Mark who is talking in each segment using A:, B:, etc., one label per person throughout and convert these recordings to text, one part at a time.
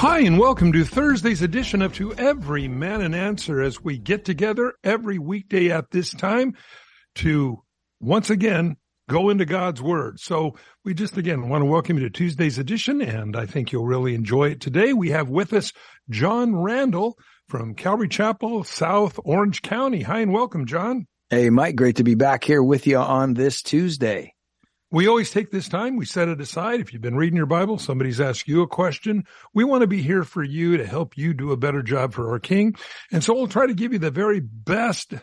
A: Hi, and welcome to Thursday's edition of To Every Man an Answer as we get together every weekday at this time to once again go into God's Word. So we just again want to welcome you to Tuesday's edition, and I think you'll really enjoy it today. We have with us John Randall from Calvary Chapel, South Orange County. Hi, and welcome, John.
B: Hey, Mike, great to be back here with you on this Tuesday.
A: We always take this time. We set it aside. If you've been reading your Bible, somebody's asked you a question. We want to be here for you to help you do a better job for our King. And so we'll try to give you the very best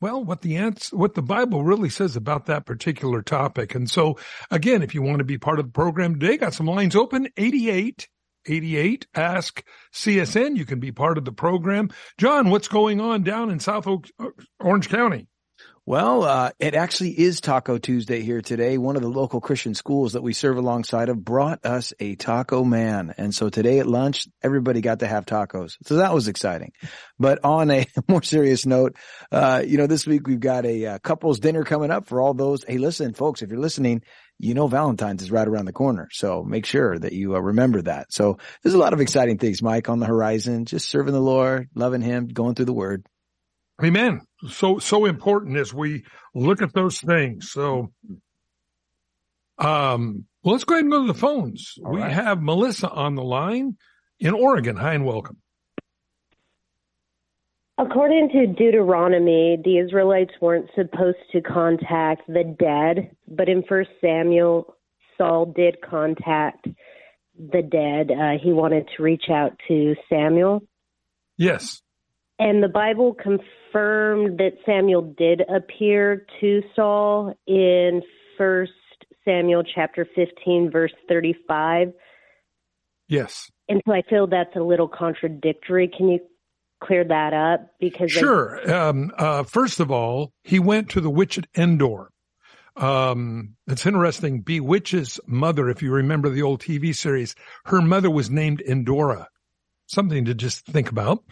A: well, what the answer, what the Bible really says about that particular topic. And so again, if you want to be part of the program today, got some lines open, 88 88 ask CSN. You can be part of the program. John, what's going on down in South uh, Orange County?
B: Well, uh, it actually is Taco Tuesday here today. One of the local Christian schools that we serve alongside of brought us a taco man. And so today at lunch, everybody got to have tacos. So that was exciting. But on a more serious note, uh, you know, this week we've got a, uh, couples dinner coming up for all those. Hey, listen, folks, if you're listening, you know Valentine's is right around the corner. So make sure that you uh, remember that. So there's a lot of exciting things, Mike, on the horizon, just serving the Lord, loving him, going through the word.
A: Amen. So, so important as we look at those things. So, um, well, let's go ahead and go to the phones. All we right. have Melissa on the line in Oregon. Hi and welcome.
C: According to Deuteronomy, the Israelites weren't supposed to contact the dead, but in First Samuel, Saul did contact the dead. Uh, he wanted to reach out to Samuel.
A: Yes.
C: And the Bible confirmed that Samuel did appear to Saul in First Samuel chapter 15, verse 35.
A: Yes.
C: And so I feel that's a little contradictory. Can you clear that up? Because
A: sure. Um, uh, first of all, he went to the witch at Endor. Um, it's interesting. Bewitched's mother, if you remember the old TV series, her mother was named Endora something to just think about.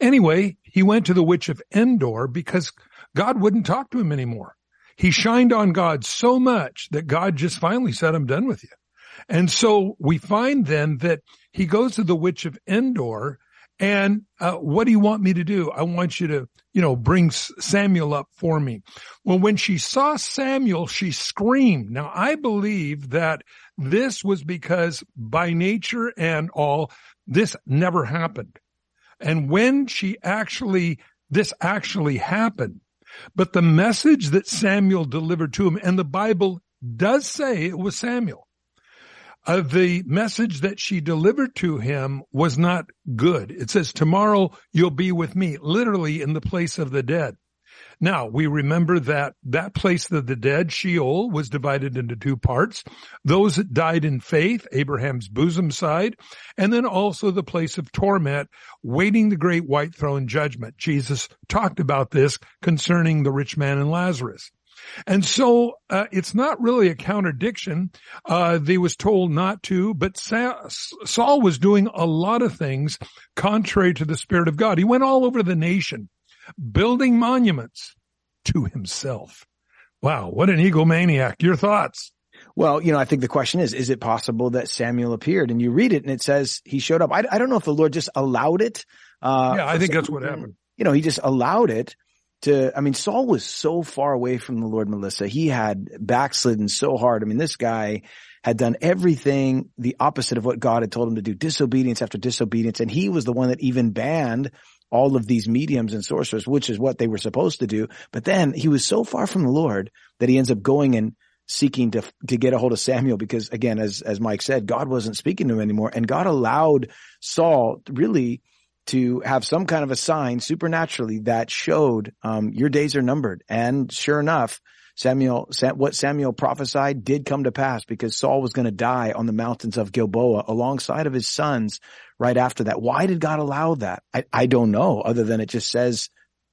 A: Anyway, he went to the witch of Endor because God wouldn't talk to him anymore. He shined on God so much that God just finally said, I'm done with you. And so we find then that he goes to the witch of Endor and uh, what do you want me to do? I want you to, you know, bring Samuel up for me. Well, when she saw Samuel, she screamed. Now I believe that this was because by nature and all, this never happened. And when she actually, this actually happened, but the message that Samuel delivered to him, and the Bible does say it was Samuel, uh, the message that she delivered to him was not good. It says, tomorrow you'll be with me, literally in the place of the dead. Now we remember that that place of the dead, Sheol, was divided into two parts. Those that died in faith, Abraham's bosom side, and then also the place of torment, waiting the great white throne judgment. Jesus talked about this concerning the rich man and Lazarus. And so uh, it's not really a contradiction. Uh, they was told not to, but Sa- Saul was doing a lot of things contrary to the Spirit of God. He went all over the nation building monuments to himself. Wow, what an egomaniac. Your thoughts?
B: Well, you know, I think the question is, is it possible that Samuel appeared? And you read it and it says he showed up. I, I don't know if the Lord just allowed it.
A: Uh, yeah, I think that's what happened.
B: You know, he just allowed it to, I mean, Saul was so far away from the Lord, Melissa. He had backslidden so hard. I mean, this guy had done everything the opposite of what God had told him to do, disobedience after disobedience. And he was the one that even banned all of these mediums and sorcerers, which is what they were supposed to do. But then he was so far from the Lord that he ends up going and seeking to to get a hold of Samuel because again, as as Mike said, God wasn't speaking to him anymore, and God allowed Saul really to have some kind of a sign supernaturally that showed um, your days are numbered. And sure enough, Samuel, what Samuel prophesied did come to pass because Saul was going to die on the mountains of Gilboa alongside of his sons right after that. Why did God allow that? I, I don't know other than it just says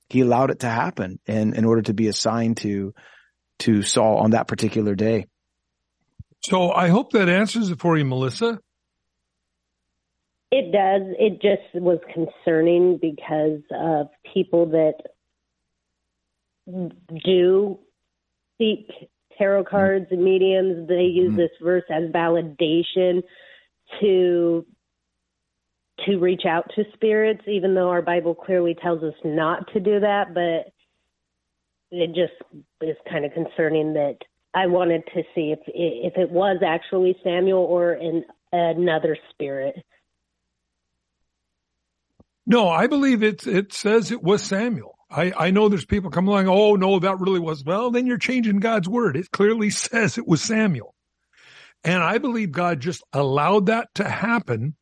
B: he allowed it to happen and in order to be assigned to, to Saul on that particular day.
A: So I hope that answers it for you, Melissa.
C: It does. It just was concerning because of people that do seek tarot cards and mediums. They use mm-hmm. this verse as validation to to reach out to spirits, even though our Bible clearly tells us not to do that. But it just is kind of concerning that I wanted to see if if it was actually Samuel or in another spirit.
A: No, I believe it. It says it was Samuel. I, I know there's people come along. Oh no, that really was. Well, then you're changing God's word. It clearly says it was Samuel, and I believe God just allowed that to happen.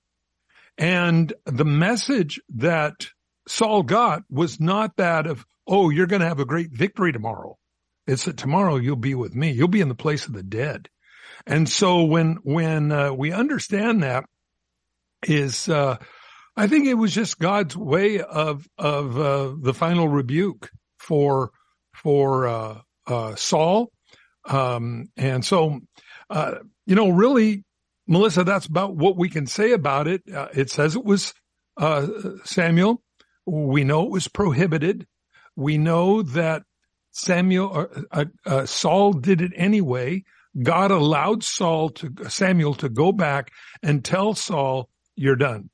A: And the message that Saul got was not that of, oh, you're going to have a great victory tomorrow. It's that tomorrow you'll be with me. You'll be in the place of the dead. And so when, when, uh, we understand that is, uh, I think it was just God's way of of uh, the final rebuke for for uh, uh, Saul, um, and so uh, you know, really, Melissa, that's about what we can say about it. Uh, it says it was uh, Samuel. We know it was prohibited. We know that Samuel Saul did it anyway. God allowed Saul to Samuel to go back and tell Saul, "You're done."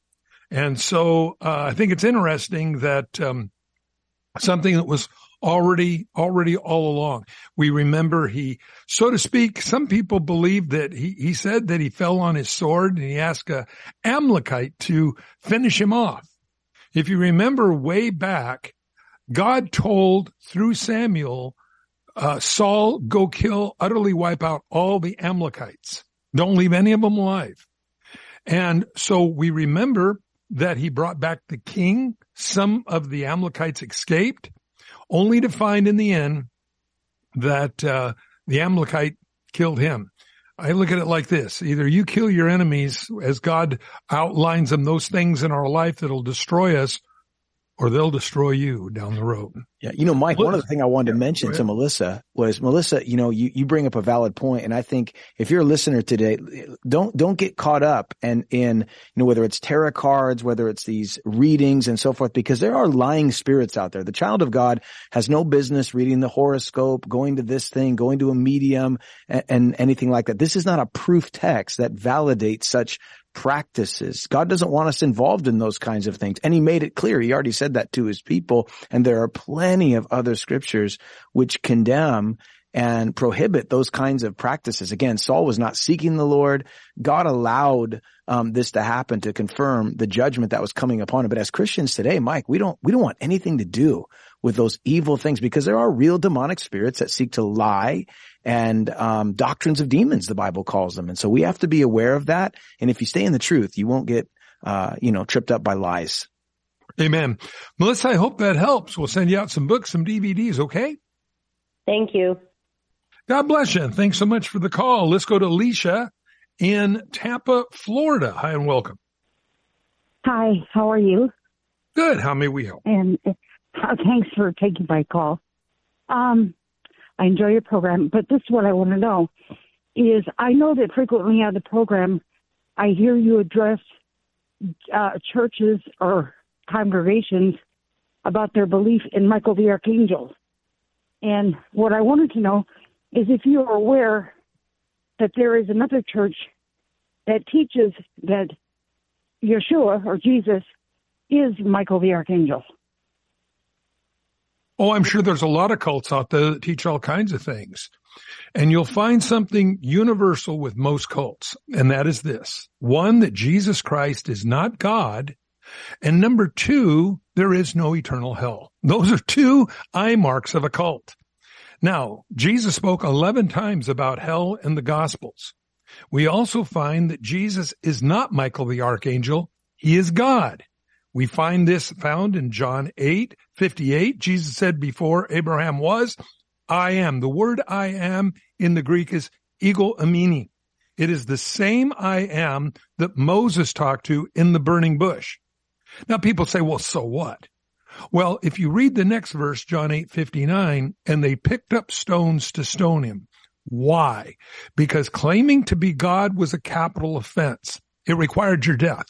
A: And so uh, I think it's interesting that um, something that was already already all along. We remember he, so to speak, some people believe that he, he said that he fell on his sword and he asked a Amalekite to finish him off. If you remember way back, God told through Samuel, uh, Saul, go kill, utterly wipe out all the Amalekites. Don't leave any of them alive. And so we remember that he brought back the king. Some of the Amalekites escaped, only to find in the end that uh, the Amalekite killed him. I look at it like this. Either you kill your enemies as God outlines them, those things in our life that'll destroy us, or they'll destroy you down the road.
B: Yeah. You know, Mike, one of the things I wanted to mention to Melissa was Melissa, you know, you, you bring up a valid point, And I think if you're a listener today, don't, don't get caught up and in, you know, whether it's tarot cards, whether it's these readings and so forth, because there are lying spirits out there. The child of God has no business reading the horoscope, going to this thing, going to a medium and, and anything like that. This is not a proof text that validates such practices. God doesn't want us involved in those kinds of things. And he made it clear. He already said that to his people. And there are plenty of other scriptures which condemn and prohibit those kinds of practices. Again, Saul was not seeking the Lord. God allowed um, this to happen to confirm the judgment that was coming upon him. But as Christians today, Mike, we don't we don't want anything to do with those evil things because there are real demonic spirits that seek to lie and um, doctrines of demons, the Bible calls them. And so we have to be aware of that. And if you stay in the truth, you won't get, uh, you know, tripped up by lies.
A: Amen. Melissa, I hope that helps. We'll send you out some books, some DVDs, okay?
C: Thank you.
A: God bless you. Thanks so much for the call. Let's go to Alicia in Tampa, Florida. Hi and welcome.
D: Hi, how are you?
A: Good. How may we help?
D: And uh, thanks for taking my call. Um, I enjoy your program, but this is what I want to know is I know that frequently on the program, I hear you address uh, churches or congregations about their belief in Michael the Archangel. And what I wanted to know is if you are aware that there is another church that teaches that Yeshua or Jesus is Michael the Archangel.
A: Oh, I'm sure there's a lot of cults out there that teach all kinds of things. And you'll find something universal with most cults, and that is this. One, that Jesus Christ is not God. And number two, there is no eternal hell. Those are two eye marks of a cult. Now, Jesus spoke 11 times about hell in the Gospels. We also find that Jesus is not Michael the Archangel. He is God. We find this found in John 8, 58. Jesus said before Abraham was, I am. The word I am in the Greek is ego eimi. It is the same I am that Moses talked to in the burning bush. Now people say, well, so what? Well, if you read the next verse, John 8, 59, and they picked up stones to stone him. Why? Because claiming to be God was a capital offense. It required your death,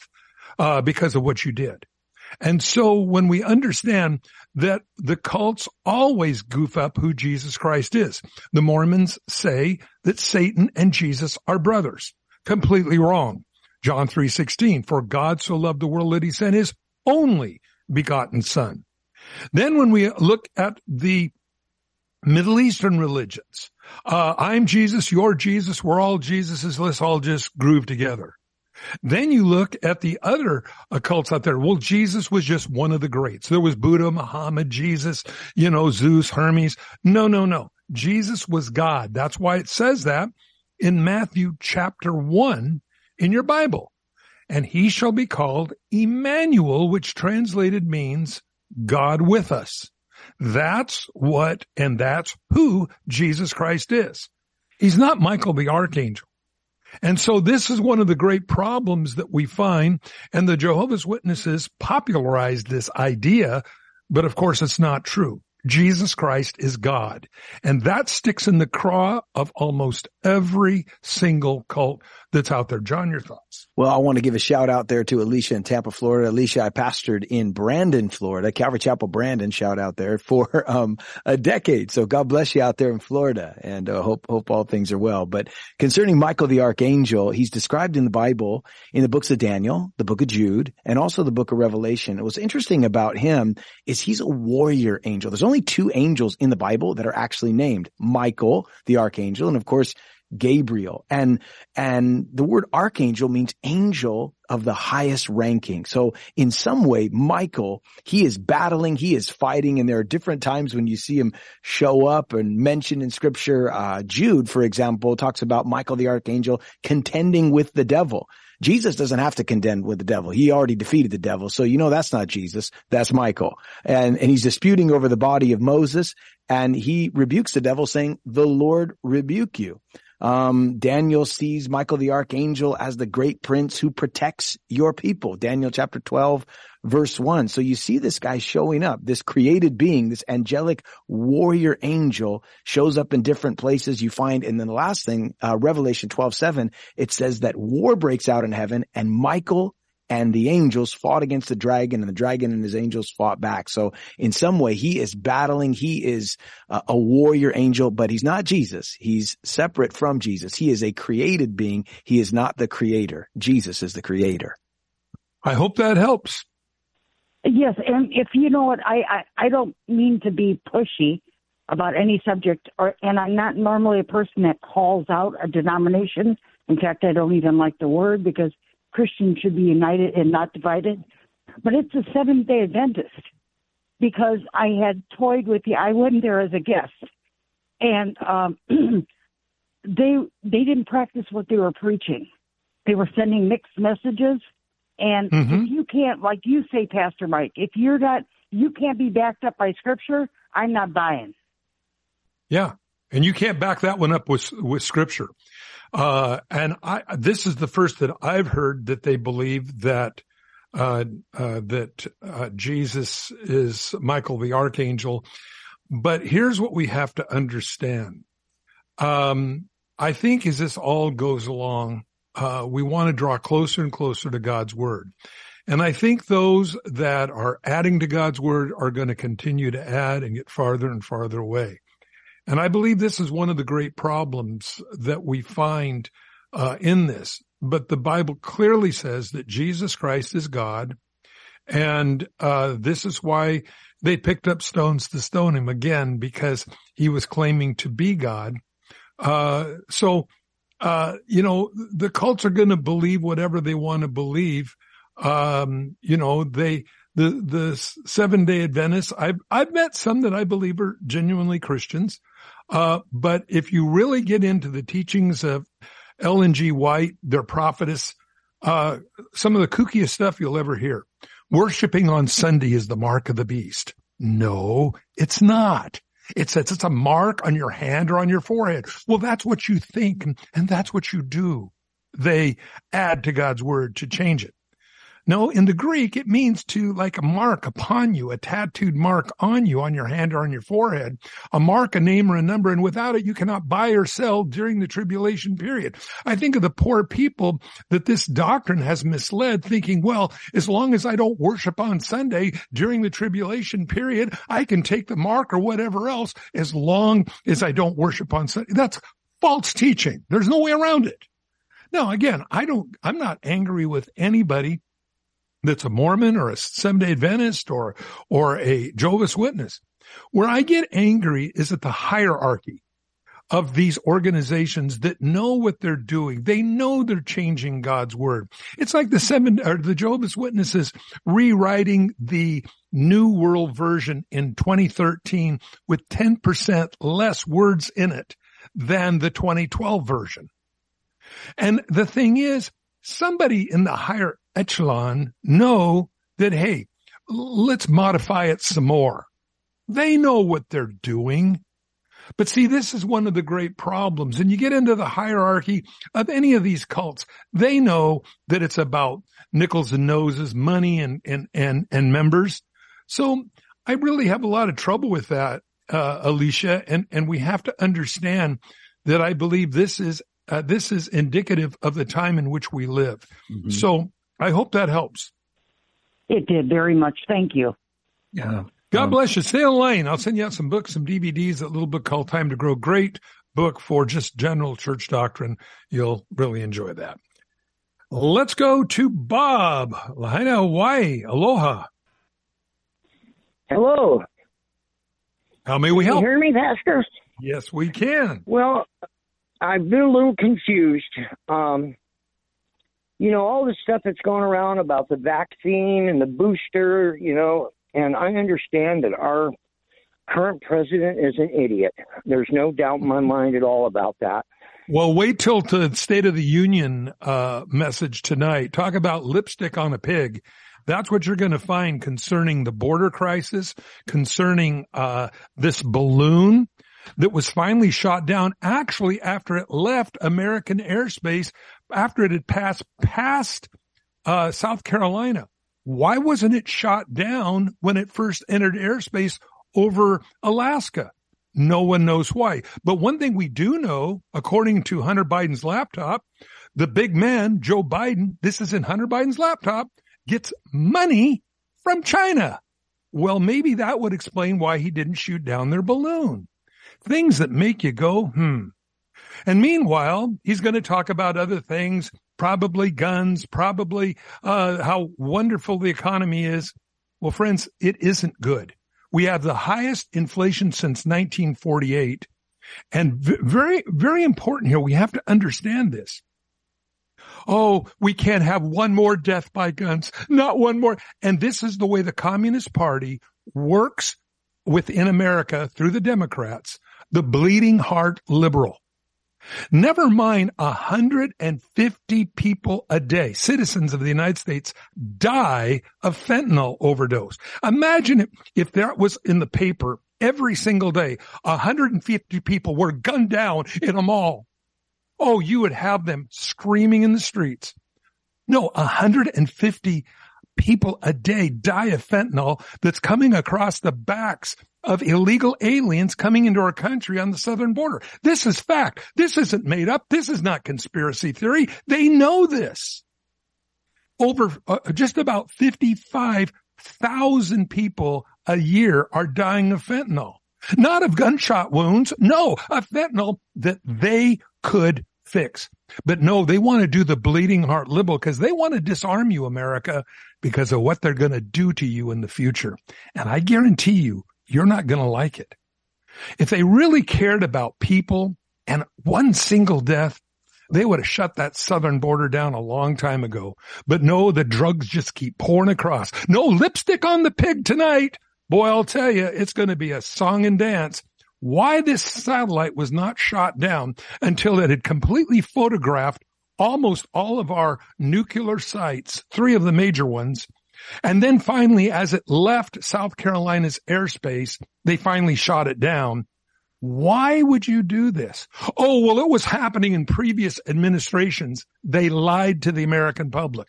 A: uh, because of what you did. And so when we understand that the cults always goof up who Jesus Christ is, the Mormons say that Satan and Jesus are brothers. Completely wrong. John 3:16 for God so loved the world that he sent his only begotten son. Then when we look at the Middle Eastern religions, uh, I'm Jesus, you're Jesus, we're all Jesus's, let's all just groove together. Then you look at the other occults out there. Well, Jesus was just one of the greats. There was Buddha, Muhammad, Jesus, you know, Zeus, Hermes. No, no, no. Jesus was God. That's why it says that in Matthew chapter one in your Bible. And he shall be called Emmanuel, which translated means God with us. That's what and that's who Jesus Christ is. He's not Michael the Archangel. And so this is one of the great problems that we find. And the Jehovah's Witnesses popularized this idea, but of course it's not true. Jesus Christ is God. And that sticks in the craw of almost every single cult that's out there. John, your thoughts?
B: Well, I want to give a shout out there to Alicia in Tampa, Florida. Alicia, I pastored in Brandon, Florida, Calvary Chapel, Brandon, shout out there for, um, a decade. So God bless you out there in Florida and uh, hope, hope all things are well. But concerning Michael the Archangel, he's described in the Bible in the books of Daniel, the book of Jude, and also the book of Revelation. What's interesting about him is he's a warrior angel. There's only two angels in the Bible that are actually named Michael, the Archangel, and of course, Gabriel. And, and the word archangel means angel of the highest ranking. So in some way, Michael, he is battling, he is fighting, and there are different times when you see him show up and mentioned in scripture. Uh, Jude, for example, talks about Michael the archangel contending with the devil. Jesus doesn't have to contend with the devil. He already defeated the devil. So you know that's not Jesus. That's Michael. And, and he's disputing over the body of Moses and he rebukes the devil saying, the Lord rebuke you. Um, Daniel sees Michael the archangel as the great prince who protects your people. Daniel chapter 12, verse 1. So you see this guy showing up, this created being, this angelic warrior angel shows up in different places you find. And then the last thing, uh, Revelation 12, 7, it says that war breaks out in heaven and Michael and the angels fought against the dragon and the dragon and his angels fought back. So in some way he is battling. He is a warrior angel, but he's not Jesus. He's separate from Jesus. He is a created being. He is not the creator. Jesus is the creator.
A: I hope that helps.
D: Yes. And if you know what, I, I, I don't mean to be pushy about any subject or, and I'm not normally a person that calls out a denomination. In fact, I don't even like the word because Christians should be united and not divided. But it's a Seventh day Adventist because I had toyed with the, I went there as a guest and, um, they, they didn't practice what they were preaching. They were sending mixed messages. And mm-hmm. if you can't, like you say, Pastor Mike, if you're not, you can't be backed up by scripture, I'm not buying.
A: Yeah. And you can't back that one up with, with scripture. Uh, and I, this is the first that I've heard that they believe that, uh, uh, that, uh, Jesus is Michael the Archangel. But here's what we have to understand. Um, I think as this all goes along, uh, we want to draw closer and closer to God's word. And I think those that are adding to God's word are going to continue to add and get farther and farther away. And I believe this is one of the great problems that we find uh, in this. But the Bible clearly says that Jesus Christ is God. And uh, this is why they picked up stones to stone him again, because he was claiming to be God. Uh, so, uh, you know, the cults are going to believe whatever they want to believe. Um, you know, they, the, the seven day Adventists, I've, I've met some that I believe are genuinely Christians. Uh, but if you really get into the teachings of Ellen G. White, their prophetess, uh, some of the kookiest stuff you'll ever hear. Worshipping on Sunday is the mark of the beast. No, it's not. It says it's a mark on your hand or on your forehead. Well, that's what you think and that's what you do. They add to God's word to change it. No, in the Greek, it means to like a mark upon you, a tattooed mark on you, on your hand or on your forehead, a mark, a name or a number. And without it, you cannot buy or sell during the tribulation period. I think of the poor people that this doctrine has misled thinking, well, as long as I don't worship on Sunday during the tribulation period, I can take the mark or whatever else as long as I don't worship on Sunday. That's false teaching. There's no way around it. Now, again, I don't, I'm not angry with anybody that's a Mormon or a Seventh day Adventist or, or a Jehovah's Witness. Where I get angry is at the hierarchy of these organizations that know what they're doing. They know they're changing God's word. It's like the seven or the Jehovah's Witnesses rewriting the New World Version in 2013 with 10% less words in it than the 2012 version. And the thing is, somebody in the higher echelon know that, hey, let's modify it some more. They know what they're doing. But see, this is one of the great problems. And you get into the hierarchy of any of these cults. They know that it's about nickels and noses, money and, and, and, and members. So I really have a lot of trouble with that, uh, Alicia. And, and we have to understand that I believe this is, uh, this is indicative of the time in which we live. Mm-hmm. So I hope that helps.
D: It did very much. Thank you.
A: Yeah. God um, bless you. Stay in line. I'll send you out some books, some DVDs, a little book called Time to Grow. Great book for just general church doctrine. You'll really enjoy that. Let's go to Bob, Lahaina, Hawaii. Aloha.
E: Hello.
A: How may we help?
E: Can you hear me, Pastor?
A: Yes, we can.
E: Well, I've been a little confused. Um, you know, all the stuff that's going around about the vaccine and the booster, you know, and I understand that our current president is an idiot. There's no doubt in my mind at all about that.
A: Well, wait till the State of the Union uh, message tonight. Talk about lipstick on a pig. That's what you're going to find concerning the border crisis, concerning uh, this balloon that was finally shot down actually after it left American airspace after it had passed past uh, South Carolina. Why wasn't it shot down when it first entered airspace over Alaska? No one knows why. But one thing we do know, according to Hunter Biden's laptop, the big man, Joe Biden, this is in Hunter Biden's laptop, gets money from China. Well, maybe that would explain why he didn't shoot down their balloon. Things that make you go, hmm. And meanwhile, he's going to talk about other things, probably guns, probably uh, how wonderful the economy is. Well, friends, it isn't good. We have the highest inflation since 1948. And very, very important here. We have to understand this. Oh, we can't have one more death by guns, not one more. And this is the way the Communist Party works within America through the Democrats, the bleeding heart liberal. Never mind 150 people a day, citizens of the United States die of fentanyl overdose. Imagine if, that was in the paper every single day, 150 people were gunned down in a mall. Oh, you would have them screaming in the streets. No, 150 people a day die of fentanyl that's coming across the backs of illegal aliens coming into our country on the southern border. This is fact. This isn't made up. This is not conspiracy theory. They know this. Over uh, just about 55,000 people a year are dying of fentanyl. Not of gunshot wounds. No, of fentanyl that they could fix. But no, they want to do the bleeding heart liberal because they want to disarm you, America, because of what they're going to do to you in the future. And I guarantee you, you're not going to like it. If they really cared about people and one single death, they would have shut that southern border down a long time ago. But no, the drugs just keep pouring across. No lipstick on the pig tonight. Boy, I'll tell you, it's going to be a song and dance. Why this satellite was not shot down until it had completely photographed almost all of our nuclear sites, three of the major ones, and then finally, as it left South Carolina's airspace, they finally shot it down. Why would you do this? Oh, well, it was happening in previous administrations. They lied to the American public.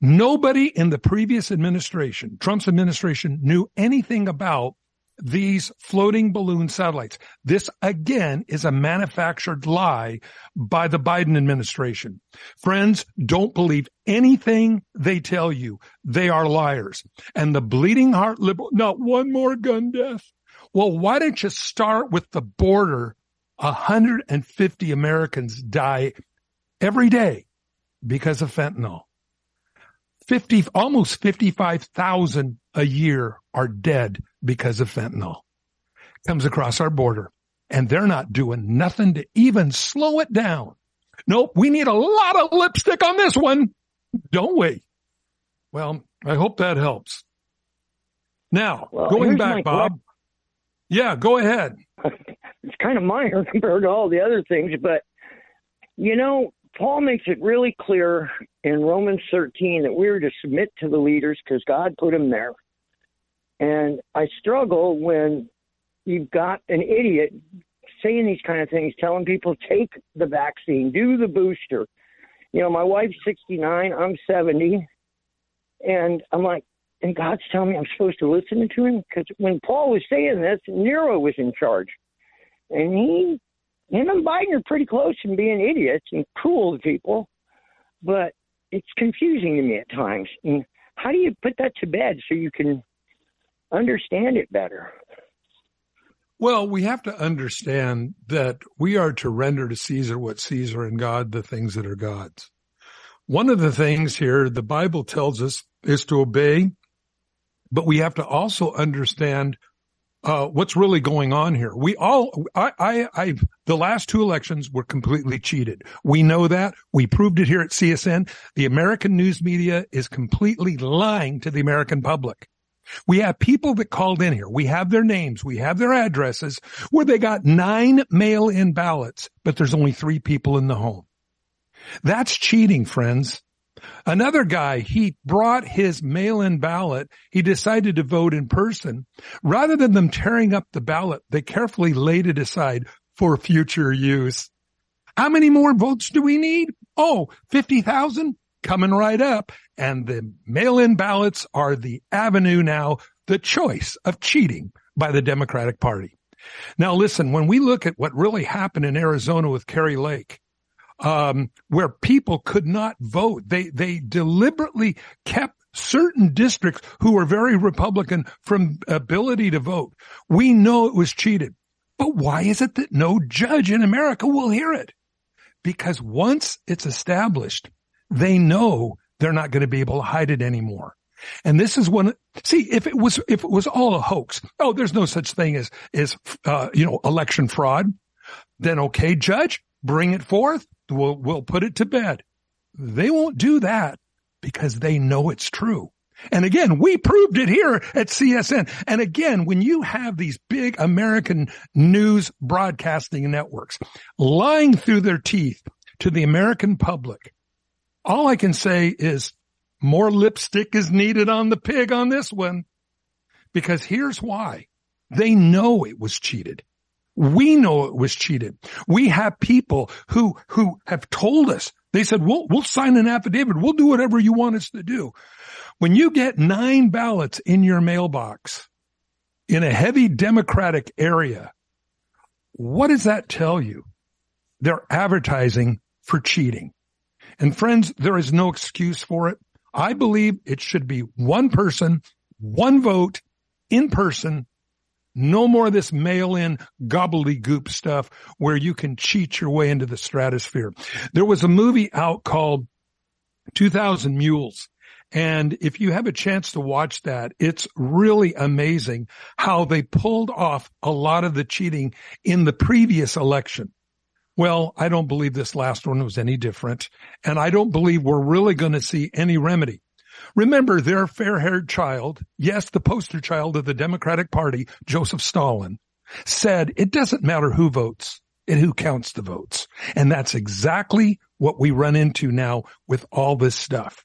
A: Nobody in the previous administration, Trump's administration, knew anything about these floating balloon satellites. This again is a manufactured lie by the Biden administration. Friends, don't believe anything they tell you. They are liars. And the bleeding heart liberal, not one more gun death. Well, why don't you start with the border? 150 Americans die every day because of fentanyl. 50, almost 55,000 a year are dead because of fentanyl. Comes across our border and they're not doing nothing to even slow it down. Nope. We need a lot of lipstick on this one. Don't we? Well, I hope that helps. Now,
E: well,
A: going back, Bob. Question. Yeah, go ahead.
E: it's kind of minor compared to all the other things, but you know, Paul makes it really clear in Romans 13 that we're to submit to the leaders because God put them there. And I struggle when you've got an idiot saying these kind of things, telling people take the vaccine, do the booster. You know, my wife's 69, I'm 70, and I'm like, and God's telling me I'm supposed to listen to him because when Paul was saying this, Nero was in charge, and he, him and Biden are pretty close in being idiots and cruel to people, but it's confusing to me at times. And how do you put that to bed so you can understand it better.
A: Well, we have to understand that we are to render to Caesar what Caesar and God the things that are God's. One of the things here the Bible tells us is to obey, but we have to also understand uh, what's really going on here. We all, I, I, I, the last two elections were completely cheated. We know that. We proved it here at CSN. The American news media is completely lying to the American public. We have people that called in here. We have their names. We have their addresses where they got nine mail-in ballots, but there's only three people in the home. That's cheating, friends. Another guy, he brought his mail-in ballot. He decided to vote in person. Rather than them tearing up the ballot, they carefully laid it aside for future use. How many more votes do we need? Oh, 50,000? Coming right up. And the mail-in ballots are the avenue now, the choice of cheating by the Democratic Party. Now listen, when we look at what really happened in Arizona with Kari Lake, um, where people could not vote, they, they deliberately kept certain districts who were very Republican from ability to vote. We know it was cheated. But why is it that no judge in America will hear it? Because once it's established they know they're not going to be able to hide it anymore. And this is one, see, if it was, if it was all a hoax, oh, there's no such thing as, as, uh, you know, election fraud, then okay, judge, bring it forth. We'll, we'll put it to bed. They won't do that because they know it's true. And again, we proved it here at CSN. And again, when you have these big American news broadcasting networks lying through their teeth to the American public, all I can say is more lipstick is needed on the pig on this one. Because here's why. They know it was cheated. We know it was cheated. We have people who, who have told us, they said, we'll, we'll sign an affidavit. We'll do whatever you want us to do. When you get nine ballots in your mailbox in a heavy Democratic area, what does that tell you? They're advertising for cheating. And friends, there is no excuse for it. I believe it should be one person, one vote in person. No more of this mail in gobbledygook stuff where you can cheat your way into the stratosphere. There was a movie out called 2000 Mules. And if you have a chance to watch that, it's really amazing how they pulled off a lot of the cheating in the previous election. Well, I don't believe this last one was any different. And I don't believe we're really going to see any remedy. Remember their fair haired child, yes, the poster child of the Democratic Party, Joseph Stalin, said it doesn't matter who votes, it who counts the votes. And that's exactly what we run into now with all this stuff.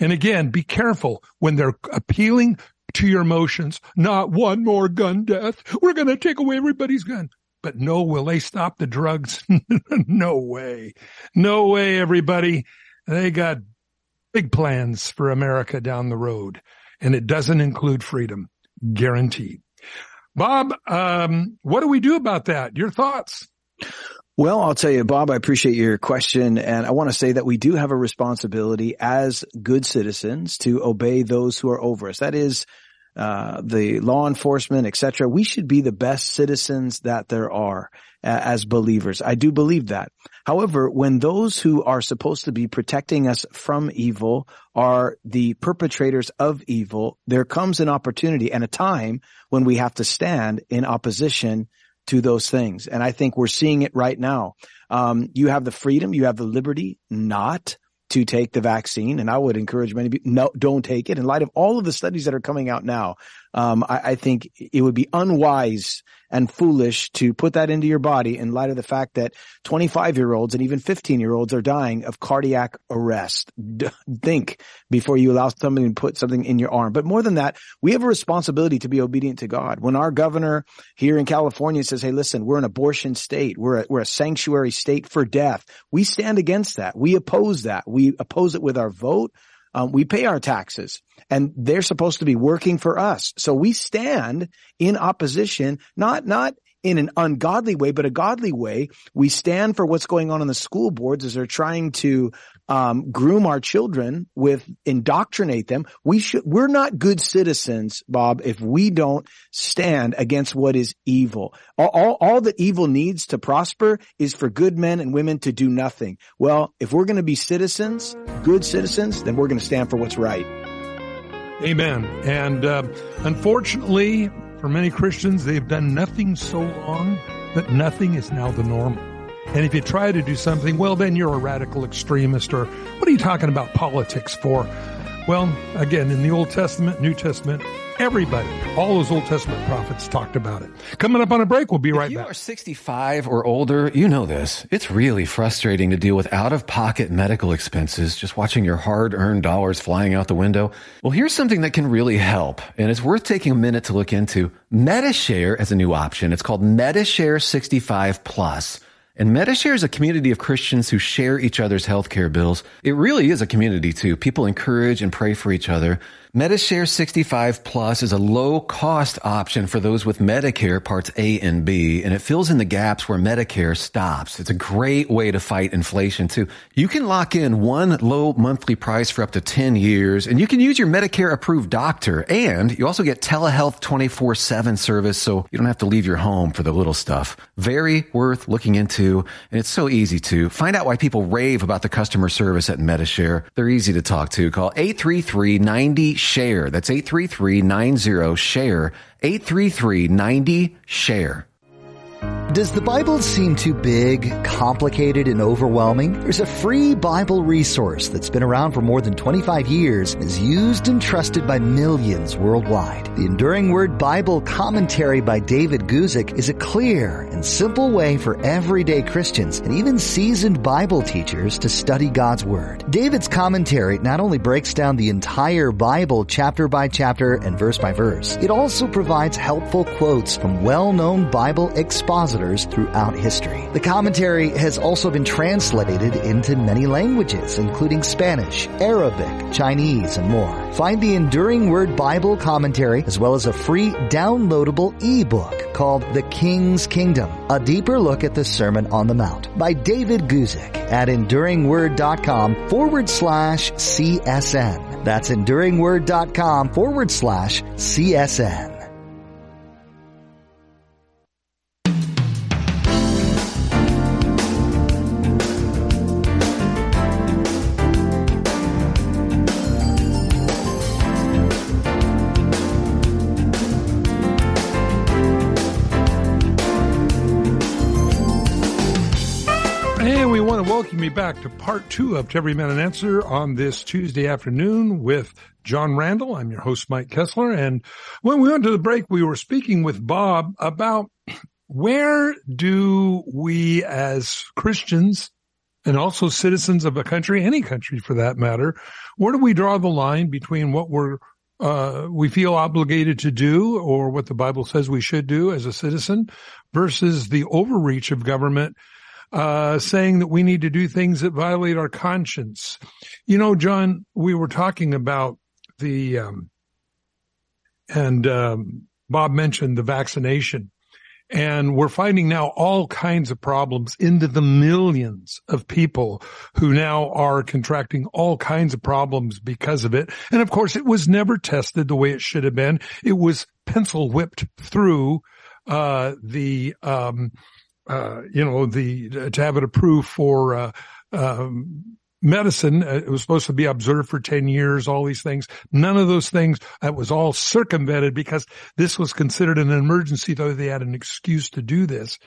A: And again, be careful when they're appealing to your emotions. Not one more gun death. We're going to take away everybody's gun. But no, will they stop the drugs? no way. No way, everybody. They got big plans for America down the road, and it doesn't include freedom, guaranteed. Bob, um, what do we do about that? Your thoughts?
B: Well, I'll tell you, Bob, I appreciate your question. And I want to say that we do have a responsibility as good citizens to obey those who are over us. That is, uh, the law enforcement, etc. We should be the best citizens that there are as believers. I do believe that. However, when those who are supposed to be protecting us from evil are the perpetrators of evil, there comes an opportunity and a time when we have to stand in opposition to those things. And I think we're seeing it right now. Um, you have the freedom, you have the liberty not to take the vaccine. And I would encourage many people, no, don't take it. In light of all of the studies that are coming out now, um, I, I, think it would be unwise and foolish to put that into your body in light of the fact that 25 year olds and even 15 year olds are dying of cardiac arrest. D- think before you allow somebody to put something in your arm. But more than that, we have a responsibility to be obedient to God. When our governor here in California says, Hey, listen, we're an abortion state. We're a, we're a sanctuary state for death. We stand against that. We oppose that. We oppose it with our vote. Um, we pay our taxes and they're supposed to be working for us. So we stand in opposition, not, not in an ungodly way, but a godly way. We stand for what's going on in the school boards as they're trying to um, groom our children with indoctrinate them. We should, we're not good citizens, Bob, if we don't stand against what is evil. All, all, all that evil needs to prosper is for good men and women to do nothing. Well, if we're going to be citizens, good citizens, then we're going to stand for what's right.
A: Amen. And uh, unfortunately, for many Christians, they've done nothing so long that nothing is now the normal. And if you try to do something, well, then you're a radical extremist or what are you talking about politics for? Well, again, in the Old Testament, New Testament, everybody, all those Old Testament prophets talked about it. Coming up on a break, we'll be right
F: if you
A: back.
F: are 65 or older, you know this. It's really frustrating to deal with out of pocket medical expenses, just watching your hard earned dollars flying out the window. Well, here's something that can really help, and it's worth taking a minute to look into. Medi-Share as a new option. It's called Medi-Share 65 Plus. And Medi-Share is a community of Christians who share each other's healthcare bills. It really is a community too. People encourage and pray for each other. Medi-Share 65 Plus is a low cost option for those with Medicare parts A and B, and it fills in the gaps where Medicare stops. It's a great way to fight inflation too. You can lock in one low monthly price for up to 10 years, and you can use your Medicare approved doctor, and you also get telehealth 24-7 service, so you don't have to leave your home for the little stuff. Very worth looking into, and it's so easy to. Find out why people rave about the customer service at Medi-Share. They're easy to talk to. Call 833 90 share. That's 833-90 share. 833-90 share.
G: Does the Bible seem too big, complicated, and overwhelming? There's a free Bible resource that's been around for more than 25 years and is used and trusted by millions worldwide. The Enduring Word Bible Commentary by David Guzik is a clear and simple way for everyday Christians and even seasoned Bible teachers to study God's Word. David's commentary not only breaks down the entire Bible chapter by chapter and verse by verse, it also provides helpful quotes from well-known Bible expositors throughout history. The commentary has also been translated into many languages, including Spanish, Arabic, Chinese, and more. Find the Enduring Word Bible commentary as well as a free downloadable ebook called The King's Kingdom, a deeper look at the Sermon on the Mount by David Guzik at enduringword.com forward slash CSN. That's enduringword.com forward slash CSN.
A: You back to part two of Every Man an Answer on this Tuesday afternoon with John Randall. I'm your host, Mike Kessler. And when we went to the break, we were speaking with Bob about where do we as Christians and also citizens of a country, any country for that matter, where do we draw the line between what we're uh, we feel obligated to do or what the Bible says we should do as a citizen versus the overreach of government uh, saying that we need to do things that violate our conscience. You know, John, we were talking about the, um, and um, Bob mentioned the vaccination. And we're finding now all kinds of problems into the millions of people who now are contracting all kinds of problems because of it. And of course, it was never tested the way it should have been. It was pencil whipped through, uh, the, um, uh, you know, the, to have it approved for, uh, um, medicine. Uh, it was supposed to be observed for 10 years, all these things. None of those things. That was all circumvented because this was considered an emergency, though they had an excuse to do this.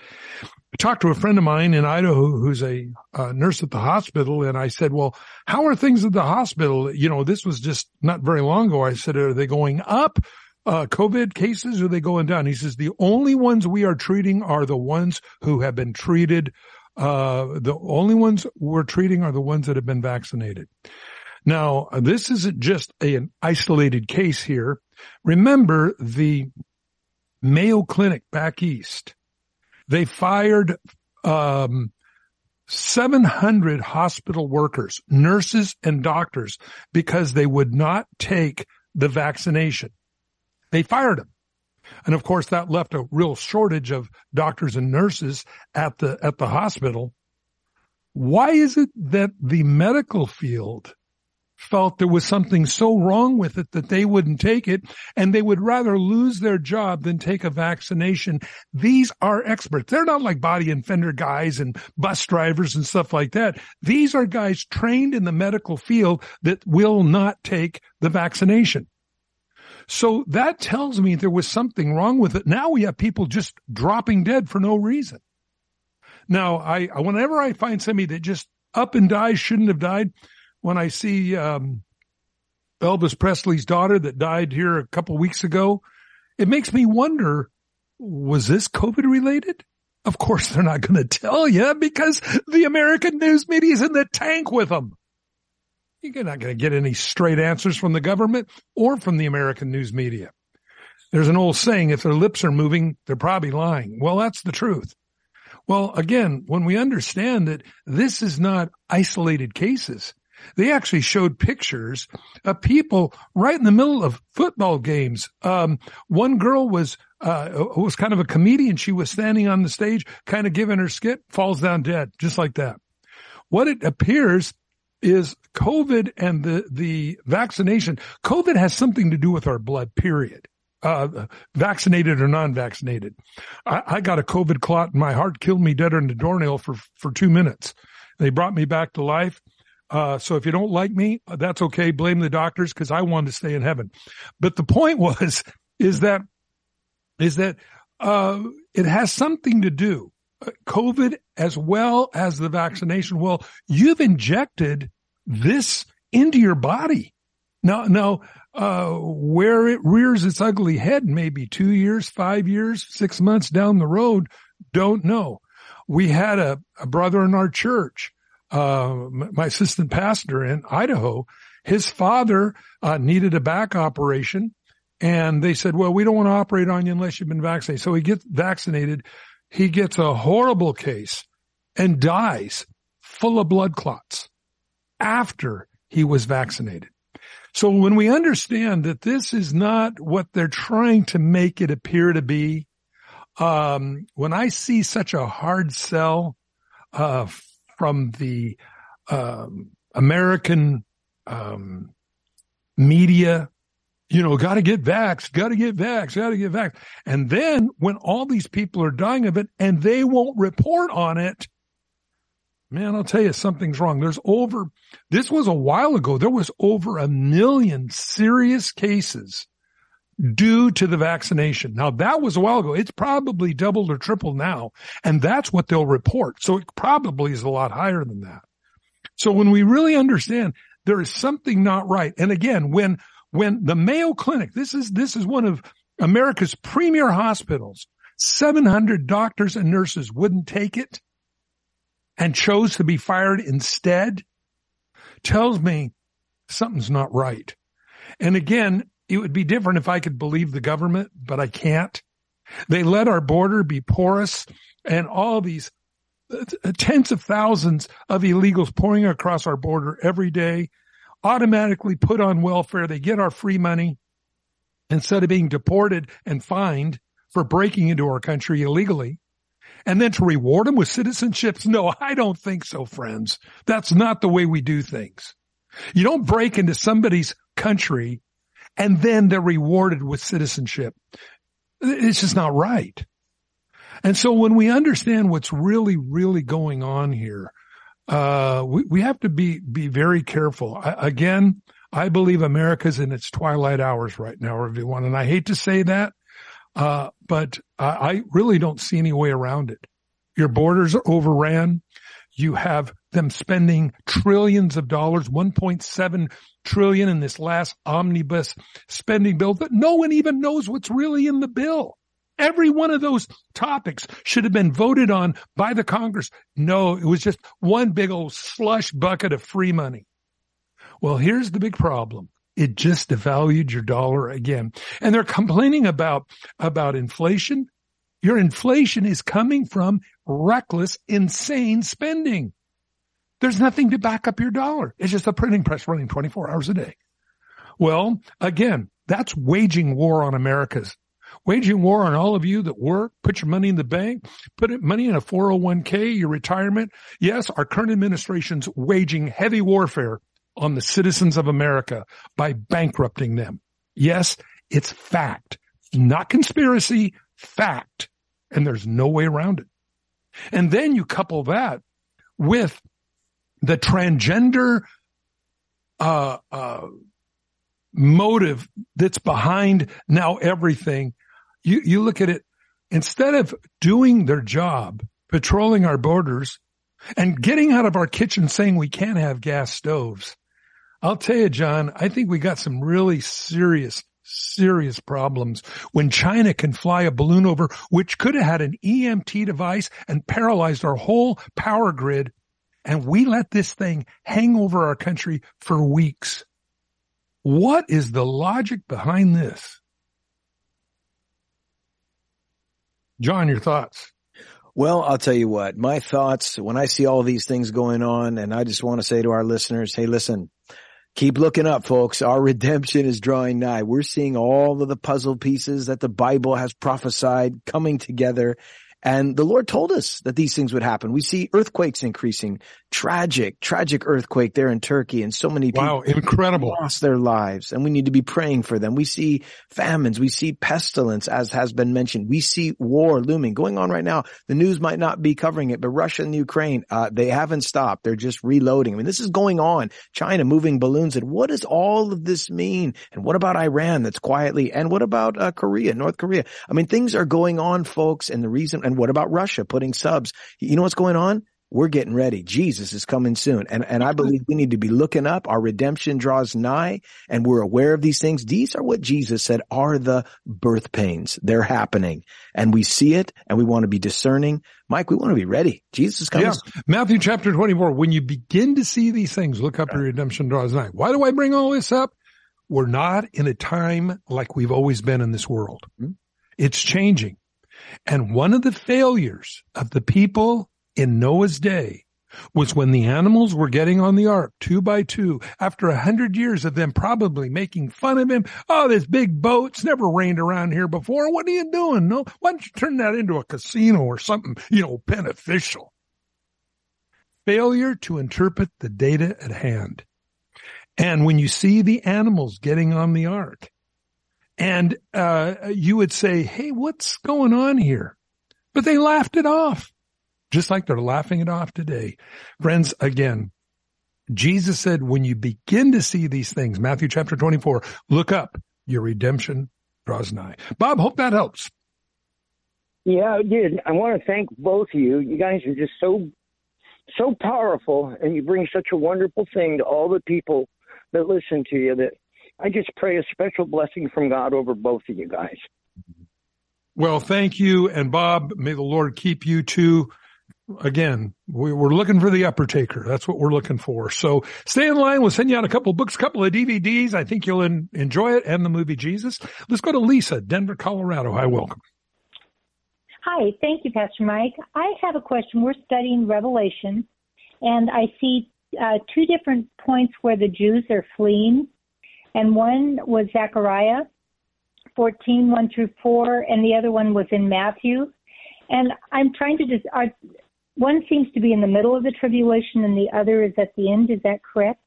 A: I talked to a friend of mine in Idaho who's a, a nurse at the hospital and I said, well, how are things at the hospital? You know, this was just not very long ago. I said, are they going up? Uh, COVID cases are they going down? He says the only ones we are treating are the ones who have been treated uh, the only ones we're treating are the ones that have been vaccinated. Now, this isn't just a, an isolated case here. Remember the Mayo Clinic back east. They fired, um, 700 hospital workers, nurses and doctors because they would not take the vaccination. They fired him. And of course, that left a real shortage of doctors and nurses at the, at the hospital. Why is it that the medical field felt there was something so wrong with it that they wouldn't take it and they would rather lose their job than take a vaccination. These are experts. They're not like body and fender guys and bus drivers and stuff like that. These are guys trained in the medical field that will not take the vaccination. So that tells me there was something wrong with it. Now we have people just dropping dead for no reason. Now, I, whenever I find somebody that just up and dies, shouldn't have died, when I see, um, Elvis Presley's daughter that died here a couple weeks ago, it makes me wonder, was this COVID related? Of course, they're not going to tell you because the American news media is in the tank with them. You're not going to get any straight answers from the government or from the American news media. There's an old saying, if their lips are moving, they're probably lying. Well, that's the truth. Well, again, when we understand that this is not isolated cases, they actually showed pictures of people right in the middle of football games. Um, one girl was, uh, was kind of a comedian. She was standing on the stage, kind of giving her skit, falls down dead, just like that. What it appears is COVID and the, the vaccination. COVID has something to do with our blood, period. Uh, vaccinated or non-vaccinated. I, I, got a COVID clot and my heart, killed me deader than the doornail for, for two minutes. They brought me back to life. Uh, so if you don't like me, that's okay. Blame the doctors because I wanted to stay in heaven. But the point was, is that, is that, uh, it has something to do COVID as well as the vaccination. Well, you've injected this into your body. Now, now, uh, where it rears its ugly head, maybe two years, five years, six months down the road, don't know. We had a, a brother in our church, uh, my assistant pastor in Idaho. His father, uh, needed a back operation and they said, well, we don't want to operate on you unless you've been vaccinated. So he gets vaccinated he gets a horrible case and dies full of blood clots after he was vaccinated. So when we understand that this is not what they're trying to make it appear to be, um, when I see such a hard sell uh, from the um, American um, media you know, got to get vaxxed, got to get vaxxed, got to get vaxxed. And then when all these people are dying of it and they won't report on it, man, I'll tell you something's wrong. There's over, this was a while ago. There was over a million serious cases due to the vaccination. Now that was a while ago. It's probably doubled or tripled now. And that's what they'll report. So it probably is a lot higher than that. So when we really understand there is something not right. And again, when when the Mayo Clinic, this is, this is one of America's premier hospitals, 700 doctors and nurses wouldn't take it and chose to be fired instead tells me something's not right. And again, it would be different if I could believe the government, but I can't. They let our border be porous and all these uh, tens of thousands of illegals pouring across our border every day, automatically put on welfare. They get our free money instead of being deported and fined for breaking into our country illegally. And then to reward them with citizenships? No, I don't think so, friends. That's not the way we do things. You don't break into somebody's country and then they're rewarded with citizenship. It's just not right. And so when we understand what's really, really going on here, uh, we, we have to be, be very careful. I, again, I believe America's in its twilight hours right now, everyone. And I hate to say that, uh, but I, I really don't see any way around it. Your borders are overran. You have them spending trillions of dollars, 1.7 trillion in this last omnibus spending bill that no one even knows what's really in the bill. Every one of those topics should have been voted on by the Congress. No, it was just one big old slush bucket of free money. Well, here's the big problem. It just devalued your dollar again. And they're complaining about, about inflation. Your inflation is coming from reckless, insane spending. There's nothing to back up your dollar. It's just a printing press running 24 hours a day. Well, again, that's waging war on America's waging war on all of you that work, put your money in the bank, put money in a 401k, your retirement. Yes, our current administration's waging heavy warfare on the citizens of America by bankrupting them. Yes, it's fact, not conspiracy, fact. And there's no way around it. And then you couple that with the transgender, uh, uh, motive that's behind now everything you, you look at it, instead of doing their job, patrolling our borders and getting out of our kitchen saying we can't have gas stoves. I'll tell you, John, I think we got some really serious, serious problems when China can fly a balloon over, which could have had an EMP device and paralyzed our whole power grid. And we let this thing hang over our country for weeks. What is the logic behind this? John, your thoughts?
B: Well, I'll tell you what, my thoughts when I see all these things going on, and I just want to say to our listeners, hey, listen, keep looking up, folks. Our redemption is drawing nigh. We're seeing all of the puzzle pieces that the Bible has prophesied coming together. And the Lord told us that these things would happen. We see earthquakes increasing, tragic, tragic earthquake there in Turkey and so many people
A: wow, incredible.
B: lost their lives and we need to be praying for them. We see famines. We see pestilence as has been mentioned. We see war looming going on right now. The news might not be covering it, but Russia and Ukraine, uh, they haven't stopped. They're just reloading. I mean, this is going on. China moving balloons. And what does all of this mean? And what about Iran that's quietly, and what about uh, Korea, North Korea? I mean, things are going on, folks. And the reason, and what about Russia putting subs? You know what's going on? We're getting ready. Jesus is coming soon. And, and I believe we need to be looking up. Our redemption draws nigh and we're aware of these things. These are what Jesus said are the birth pains. They're happening and we see it and we want to be discerning. Mike, we want to be ready. Jesus is coming.
A: Yeah. Matthew chapter 24. When you begin to see these things, look up your redemption draws nigh. Why do I bring all this up? We're not in a time like we've always been in this world. Mm-hmm. It's changing. And one of the failures of the people in Noah's day was when the animals were getting on the ark two by two after a hundred years of them probably making fun of him. Oh, this big boat's never rained around here before. What are you doing? No, why don't you turn that into a casino or something, you know, beneficial? Failure to interpret the data at hand. And when you see the animals getting on the ark and, uh, you would say, Hey, what's going on here? But they laughed it off just like they're laughing it off today. Friends, again, Jesus said, when you begin to see these things, Matthew chapter 24, look up, your redemption draws nigh. Bob, hope that helps.
E: Yeah, it did. I want to thank both of you. You guys are just so, so powerful, and you bring such a wonderful thing to all the people that listen to you that I just pray a special blessing from God over both of you guys.
A: Well, thank you. And Bob, may the Lord keep you too again, we, are looking for the upper taker. That's what we're looking for. So stay in line. We'll send you out a couple books, a couple of DVDs. I think you'll in, enjoy it and the movie Jesus. Let's go to Lisa, Denver, Colorado. Hi, welcome.
H: Hi, thank you, Pastor Mike. I have a question. We're studying Revelation, and I see uh, two different points where the Jews are fleeing, and one was Zechariah 14, 1 through 4, and the other one was in Matthew. And I'm trying to just, are, one seems to be in the middle of the tribulation, and the other is at the end. Is that correct?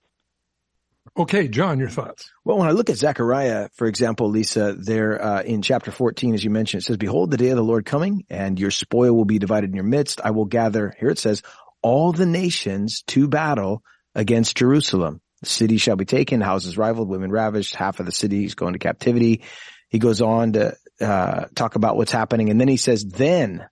A: Okay, John, your thoughts.
B: Well, when I look at Zechariah, for example, Lisa, there uh, in chapter 14, as you mentioned, it says, Behold, the day of the Lord coming, and your spoil will be divided in your midst. I will gather, here it says, all the nations to battle against Jerusalem. The city shall be taken, houses rivaled, women ravished, half of the city is going to captivity. He goes on to uh, talk about what's happening, and then he says, then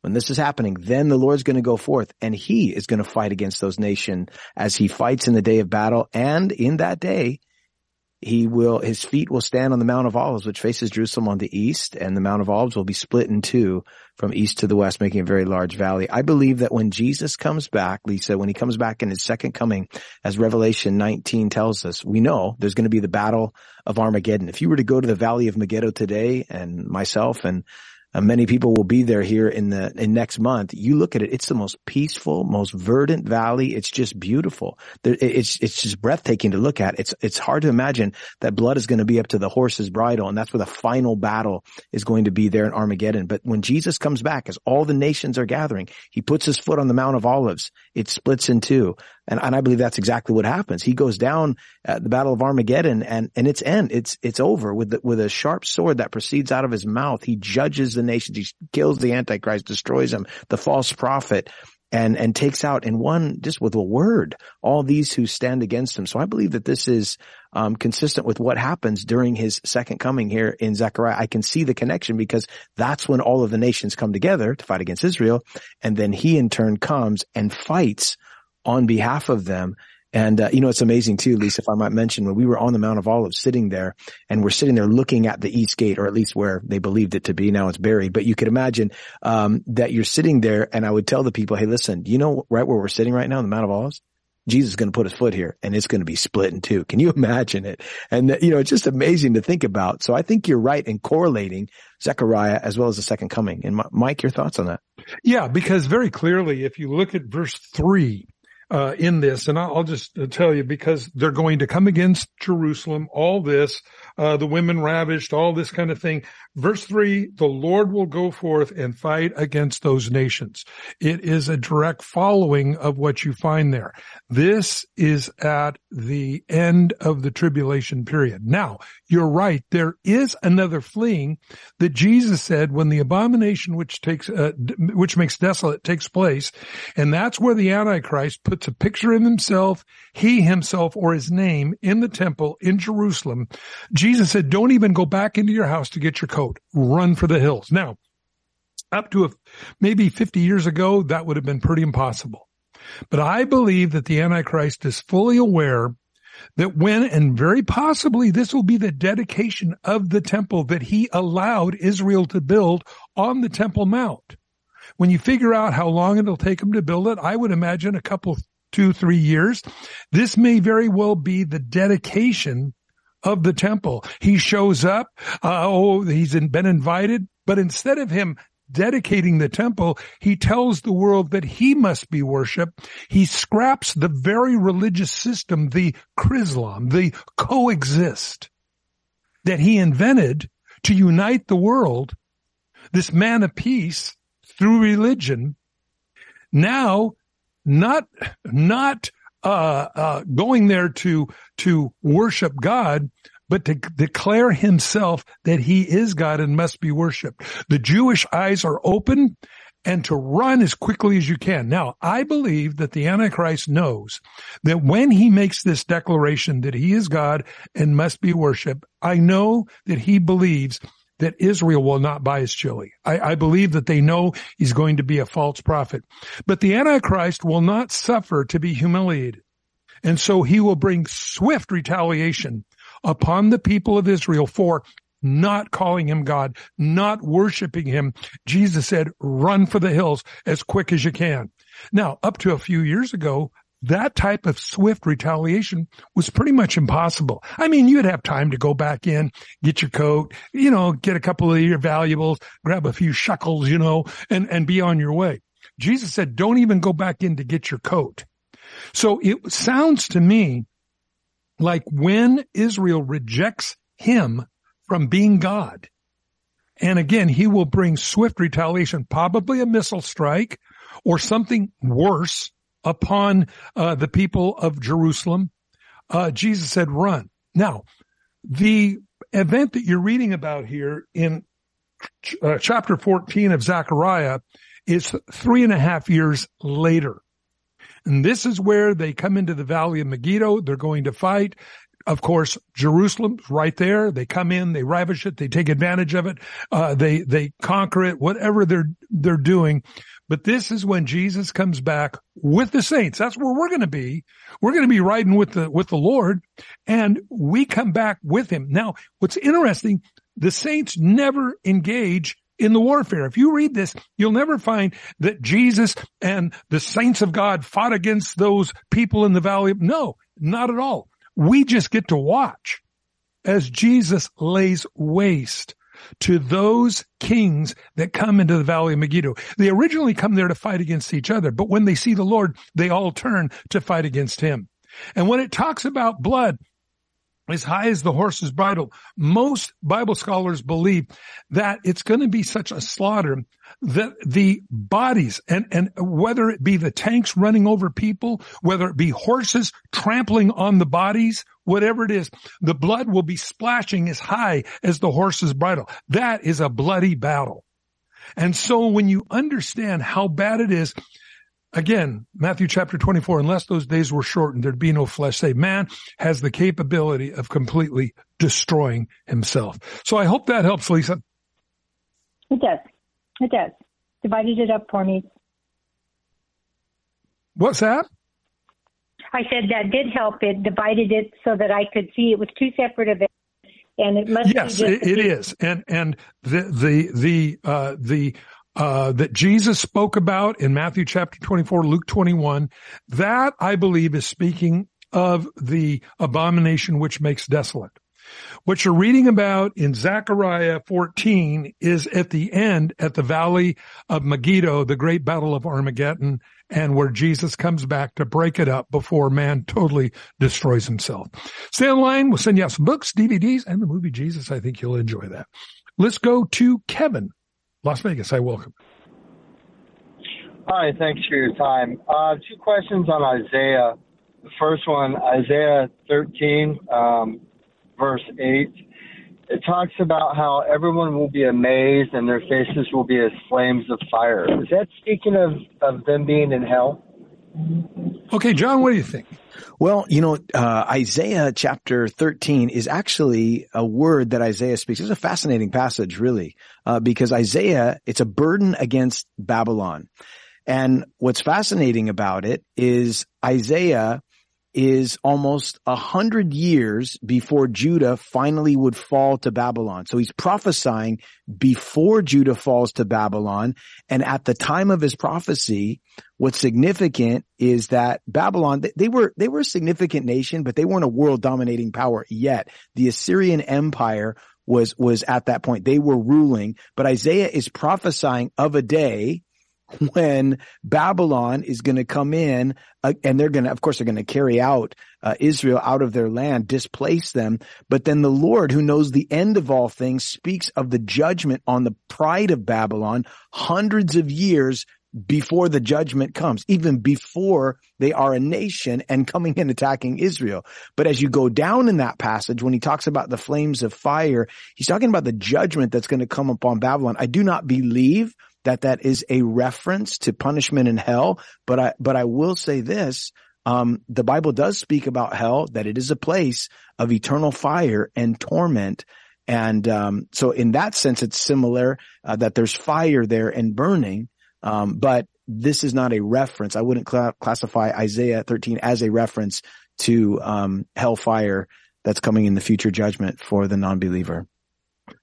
B: when this is happening, then the Lord's going to go forth and he is going to fight against those nations as he fights in the day of battle. And in that day, he will, his feet will stand on the Mount of Olives, which faces Jerusalem on the east, and the Mount of Olives will be split in two from east to the west, making a very large valley. I believe that when Jesus comes back, Lisa, when he comes back in his second coming, as Revelation 19 tells us, we know there's going to be the battle of Armageddon. If you were to go to the valley of Megiddo today and myself and uh, many people will be there here in the in next month. You look at it; it's the most peaceful, most verdant valley. It's just beautiful. There, it's it's just breathtaking to look at. It's it's hard to imagine that blood is going to be up to the horse's bridle, and that's where the final battle is going to be there in Armageddon. But when Jesus comes back, as all the nations are gathering, he puts his foot on the Mount of Olives. It splits in two. And, and I believe that's exactly what happens. He goes down at the battle of Armageddon and, and it's end. It's, it's over with the, with a sharp sword that proceeds out of his mouth. He judges the nations. He kills the Antichrist, destroys him, the false prophet and, and takes out in one, just with a word, all these who stand against him. So I believe that this is, um, consistent with what happens during his second coming here in Zechariah. I can see the connection because that's when all of the nations come together to fight against Israel. And then he in turn comes and fights on behalf of them. And, uh, you know, it's amazing too, Lisa, if I might mention when we were on the Mount of Olives sitting there and we're sitting there looking at the East Gate, or at least where they believed it to be. Now it's buried, but you could imagine, um, that you're sitting there and I would tell the people, Hey, listen, you know, right where we're sitting right now, the Mount of Olives? Jesus is going to put his foot here and it's going to be split in two. Can you imagine it? And, uh, you know, it's just amazing to think about. So I think you're right in correlating Zechariah as well as the second coming. And Mike, your thoughts on that?
A: Yeah, because very clearly, if you look at verse three, uh, in this, and I'll, just uh, tell you because they're going to come against Jerusalem, all this, uh, the women ravished, all this kind of thing. Verse three, the Lord will go forth and fight against those nations. It is a direct following of what you find there. This is at the end of the tribulation period. Now, you're right. There is another fleeing that Jesus said when the abomination which takes, uh, which makes desolate takes place. And that's where the Antichrist puts a picture of himself, he himself or his name in the temple in Jerusalem. Jesus said, don't even go back into your house to get your coat. Run for the hills. Now, up to a, maybe 50 years ago, that would have been pretty impossible. But I believe that the Antichrist is fully aware that when, and very possibly this will be the dedication of the temple that he allowed Israel to build on the Temple Mount. When you figure out how long it'll take them to build it, I would imagine a couple, two, three years. This may very well be the dedication of the temple. He shows up. Uh, oh, he's been invited, but instead of him dedicating the temple, he tells the world that he must be worshiped. He scraps the very religious system, the Chrislam, the coexist that he invented to unite the world. This man of peace through religion. Now, not, not, uh, uh, going there to, to worship God, but to declare himself that he is God and must be worshiped. The Jewish eyes are open and to run as quickly as you can. Now, I believe that the Antichrist knows that when he makes this declaration that he is God and must be worshiped, I know that he believes that Israel will not buy his chili. I, I, believe that they know he's going to be a false prophet. But the Antichrist will not suffer to be humiliated. And so he will bring swift retaliation upon the people of Israel for not calling him God, not worshiping him. Jesus said, run for the hills as quick as you can. Now, up to a few years ago, that type of swift retaliation was pretty much impossible. I mean, you'd have time to go back in, get your coat, you know, get a couple of your valuables, grab a few shekels, you know, and, and be on your way. Jesus said, don't even go back in to get your coat. So it sounds to me like when Israel rejects him from being God, and again, he will bring swift retaliation, probably a missile strike or something worse upon uh, the people of Jerusalem. Uh, Jesus said, run. Now, the event that you're reading about here in ch- uh, chapter 14 of Zechariah is three and a half years later. And this is where they come into the valley of Megiddo. They're going to fight. Of course, Jerusalem's right there. They come in, they ravish it, they take advantage of it, uh, they, they conquer it, whatever they're, they're doing. But this is when Jesus comes back with the saints. That's where we're going to be. We're going to be riding with the, with the Lord and we come back with him. Now, what's interesting, the saints never engage in the warfare. If you read this, you'll never find that Jesus and the saints of God fought against those people in the valley. No, not at all. We just get to watch as Jesus lays waste to those kings that come into the valley of Megiddo. They originally come there to fight against each other, but when they see the Lord, they all turn to fight against him. And when it talks about blood, as high as the horse's bridle. Most Bible scholars believe that it's going to be such a slaughter that the bodies and, and whether it be the tanks running over people, whether it be horses trampling on the bodies, whatever it is, the blood will be splashing as high as the horse's bridle. That is a bloody battle. And so when you understand how bad it is, Again, Matthew chapter 24, unless those days were shortened, there'd be no flesh Say, Man has the capability of completely destroying himself. So I hope that helps, Lisa.
H: It does. It does. Divided it up for me.
A: What's that?
H: I said that did help. It divided it so that I could see it was two separate events. And it must
A: yes, it, it is, and and the the the uh, the uh, that Jesus spoke about in Matthew chapter 24, Luke 21, that I believe is speaking of the abomination which makes desolate. What you're reading about in Zechariah 14 is at the end, at the valley of Megiddo, the great battle of Armageddon, and where Jesus comes back to break it up before man totally destroys himself. Stay online. We'll send you out some books, DVDs, and the movie Jesus. I think you'll enjoy that. Let's go to Kevin Las Vegas. I welcome.
I: Hi, thanks for your time. Uh, two questions on Isaiah. The first one, Isaiah 13, um, verse 8. It talks about how everyone will be amazed and their faces will be as flames of fire. Is that speaking of, of them being in hell?
A: Okay, John, what do you think?
B: Well, you know, uh, Isaiah chapter 13 is actually a word that Isaiah speaks. It's a fascinating passage, really, uh, because Isaiah, it's a burden against Babylon. And what's fascinating about it is Isaiah is almost a hundred years before Judah finally would fall to Babylon. So he's prophesying before Judah falls to Babylon. And at the time of his prophecy, what's significant is that Babylon, they were, they were a significant nation, but they weren't a world dominating power yet. The Assyrian empire was, was at that point. They were ruling, but Isaiah is prophesying of a day when Babylon is going to come in uh, and they're going to, of course, they're going to carry out uh, Israel out of their land, displace them. But then the Lord, who knows the end of all things, speaks of the judgment on the pride of Babylon hundreds of years before the judgment comes, even before they are a nation and coming and attacking Israel. But as you go down in that passage, when he talks about the flames of fire, he's talking about the judgment that's going to come upon Babylon. I do not believe that that is a reference to punishment in hell. But I, but I will say this, um, the Bible does speak about hell, that it is a place of eternal fire and torment. And, um, so in that sense, it's similar, uh, that there's fire there and burning. Um, but this is not a reference. I wouldn't cl- classify Isaiah 13 as a reference to, um, hellfire that's coming in the future judgment for the non-believer.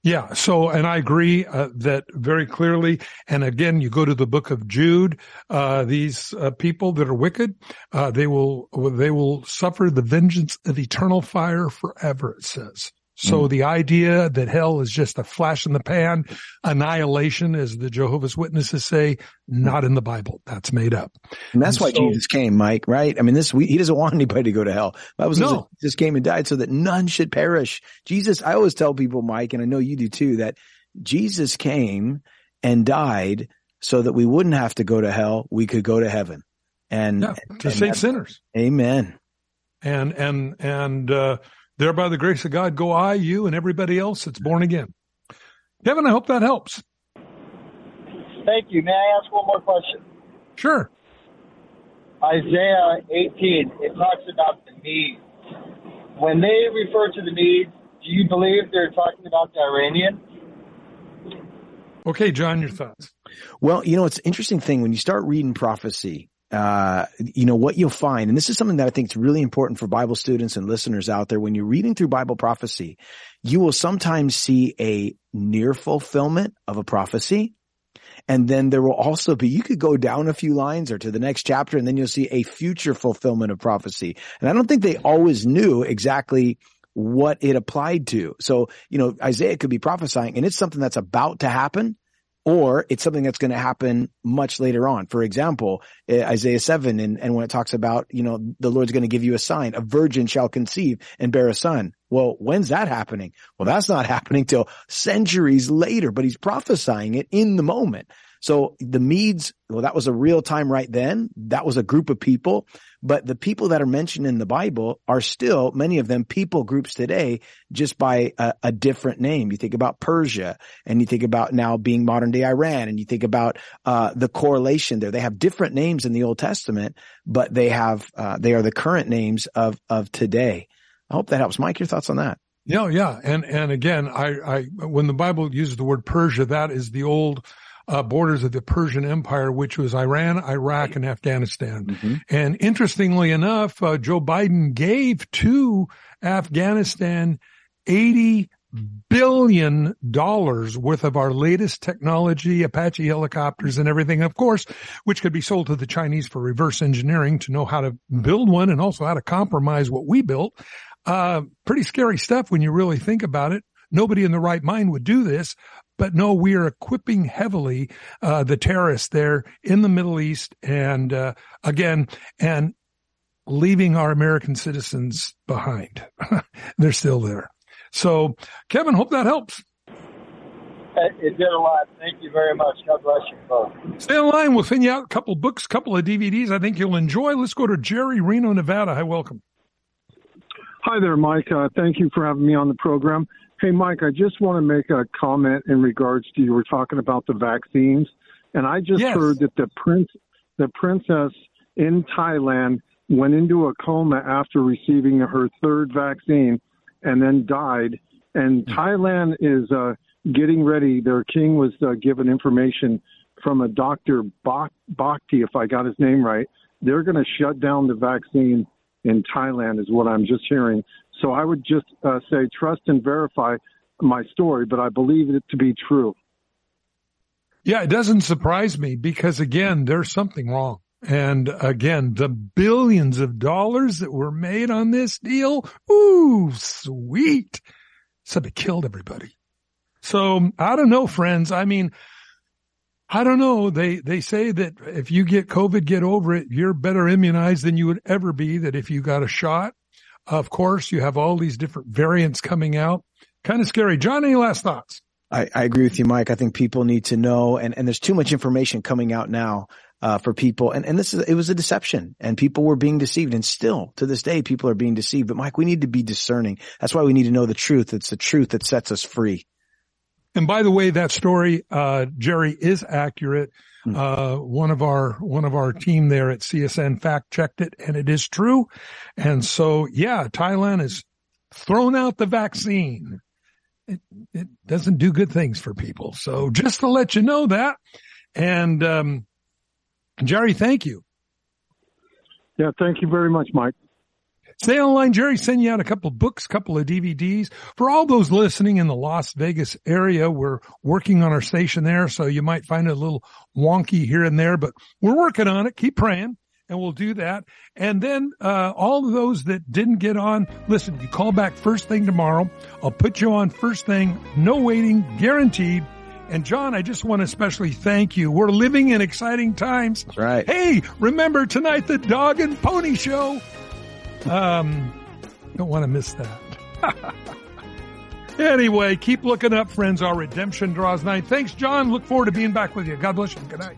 A: Yeah. So, and I agree uh, that very clearly. And again, you go to the book of Jude. Uh, these uh, people that are wicked, uh, they will they will suffer the vengeance of eternal fire forever. It says. So mm. the idea that hell is just a flash in the pan, annihilation, as the Jehovah's Witnesses say, not in the Bible. That's made up.
B: And that's and why so, Jesus came, Mike, right? I mean, this, we, he doesn't want anybody to go to hell. Bible says no. Jesus came and died so that none should perish. Jesus, I always tell people, Mike, and I know you do too, that Jesus came and died so that we wouldn't have to go to hell. We could go to heaven. And
A: yeah, to and save sinners.
B: Amen.
A: And, and, and, uh, there, by the grace of God, go I, you, and everybody else that's born again. Kevin, I hope that helps.
I: Thank you. May I ask one more question?
A: Sure.
I: Isaiah 18, it talks about the Medes. When they refer to the Medes, do you believe they're talking about the Iranian?
A: Okay, John, your thoughts.
B: Well, you know, it's an interesting thing when you start reading prophecy uh, you know, what you'll find, and this is something that I think is really important for Bible students and listeners out there. When you're reading through Bible prophecy, you will sometimes see a near fulfillment of a prophecy. And then there will also be, you could go down a few lines or to the next chapter and then you'll see a future fulfillment of prophecy. And I don't think they always knew exactly what it applied to. So, you know, Isaiah could be prophesying and it's something that's about to happen or it's something that's going to happen much later on. For example, eh, Isaiah 7 and, and when it talks about, you know, the Lord's going to give you a sign, a virgin shall conceive and bear a son. Well, when's that happening? Well, that's not happening till centuries later, but he's prophesying it in the moment. So the Medes, well, that was a real time right then. That was a group of people, but the people that are mentioned in the Bible are still, many of them people groups today, just by a, a different name. You think about Persia and you think about now being modern day Iran and you think about, uh, the correlation there. They have different names in the Old Testament, but they have, uh, they are the current names of, of today. I hope that helps. Mike, your thoughts on that?
A: Yeah, yeah. And, and again, I, I, when the Bible uses the word Persia, that is the old, uh, borders of the Persian Empire, which was Iran, Iraq, and Afghanistan. Mm-hmm. And interestingly enough, uh, Joe Biden gave to Afghanistan 80 billion dollars worth of our latest technology, Apache helicopters and everything, of course, which could be sold to the Chinese for reverse engineering to know how to build one and also how to compromise what we built. Uh, pretty scary stuff when you really think about it. Nobody in the right mind would do this, but no, we are equipping heavily uh, the terrorists there in the Middle East, and uh, again, and leaving our American citizens behind. They're still there. So, Kevin, hope that helps.
I: It did a lot. Thank you very much. God bless you both.
A: Stay in line. We'll send you out a couple books, a couple of DVDs. I think you'll enjoy. Let's go to Jerry, Reno, Nevada. Hi, welcome.
J: Hi there, Mike. Uh, thank you for having me on the program. Hey, Mike, I just want to make a comment in regards to you were talking about the vaccines, and I just yes. heard that the prince, the princess in Thailand, went into a coma after receiving her third vaccine, and then died. And mm-hmm. Thailand is uh, getting ready. Their king was uh, given information from a Dr. Bhakdi, if I got his name right. They're going to shut down the vaccine in Thailand, is what I'm just hearing. So I would just uh, say trust and verify my story, but I believe it to be true.
A: Yeah, it doesn't surprise me because again, there's something wrong. And again, the billions of dollars that were made on this deal, ooh, sweet. Except they killed everybody. So I don't know, friends. I mean, I don't know. They, they say that if you get COVID, get over it. You're better immunized than you would ever be. That if you got a shot, of course, you have all these different variants coming out. Kind of scary. John, any last thoughts?
B: I, I agree with you, Mike. I think people need to know, and, and there's too much information coming out now uh, for people. And, and this is, it was a deception and people were being deceived and still to this day, people are being deceived. But Mike, we need to be discerning. That's why we need to know the truth. It's the truth that sets us free.
A: And by the way, that story, uh, Jerry is accurate. Hmm. Uh, one of our, one of our team there at CSN fact checked it and it is true. And so, yeah, Thailand has thrown out the vaccine. It, it doesn't do good things for people. So just to let you know that. And, um, Jerry, thank you.
J: Yeah. Thank you very much, Mike.
A: Stay online. Jerry send you out a couple of books, couple of DVDs. For all those listening in the Las Vegas area, we're working on our station there, so you might find it a little wonky here and there, but we're working on it. Keep praying and we'll do that. And then, uh, all of those that didn't get on, listen, you call back first thing tomorrow. I'll put you on first thing. No waiting, guaranteed. And John, I just want to especially thank you. We're living in exciting times.
B: That's right.
A: Hey, remember tonight the dog and pony show. Um, don't want to miss that. anyway, keep looking up, friends. Our redemption draws nigh. Thanks, John. Look forward to being back with you. God bless you. Good night.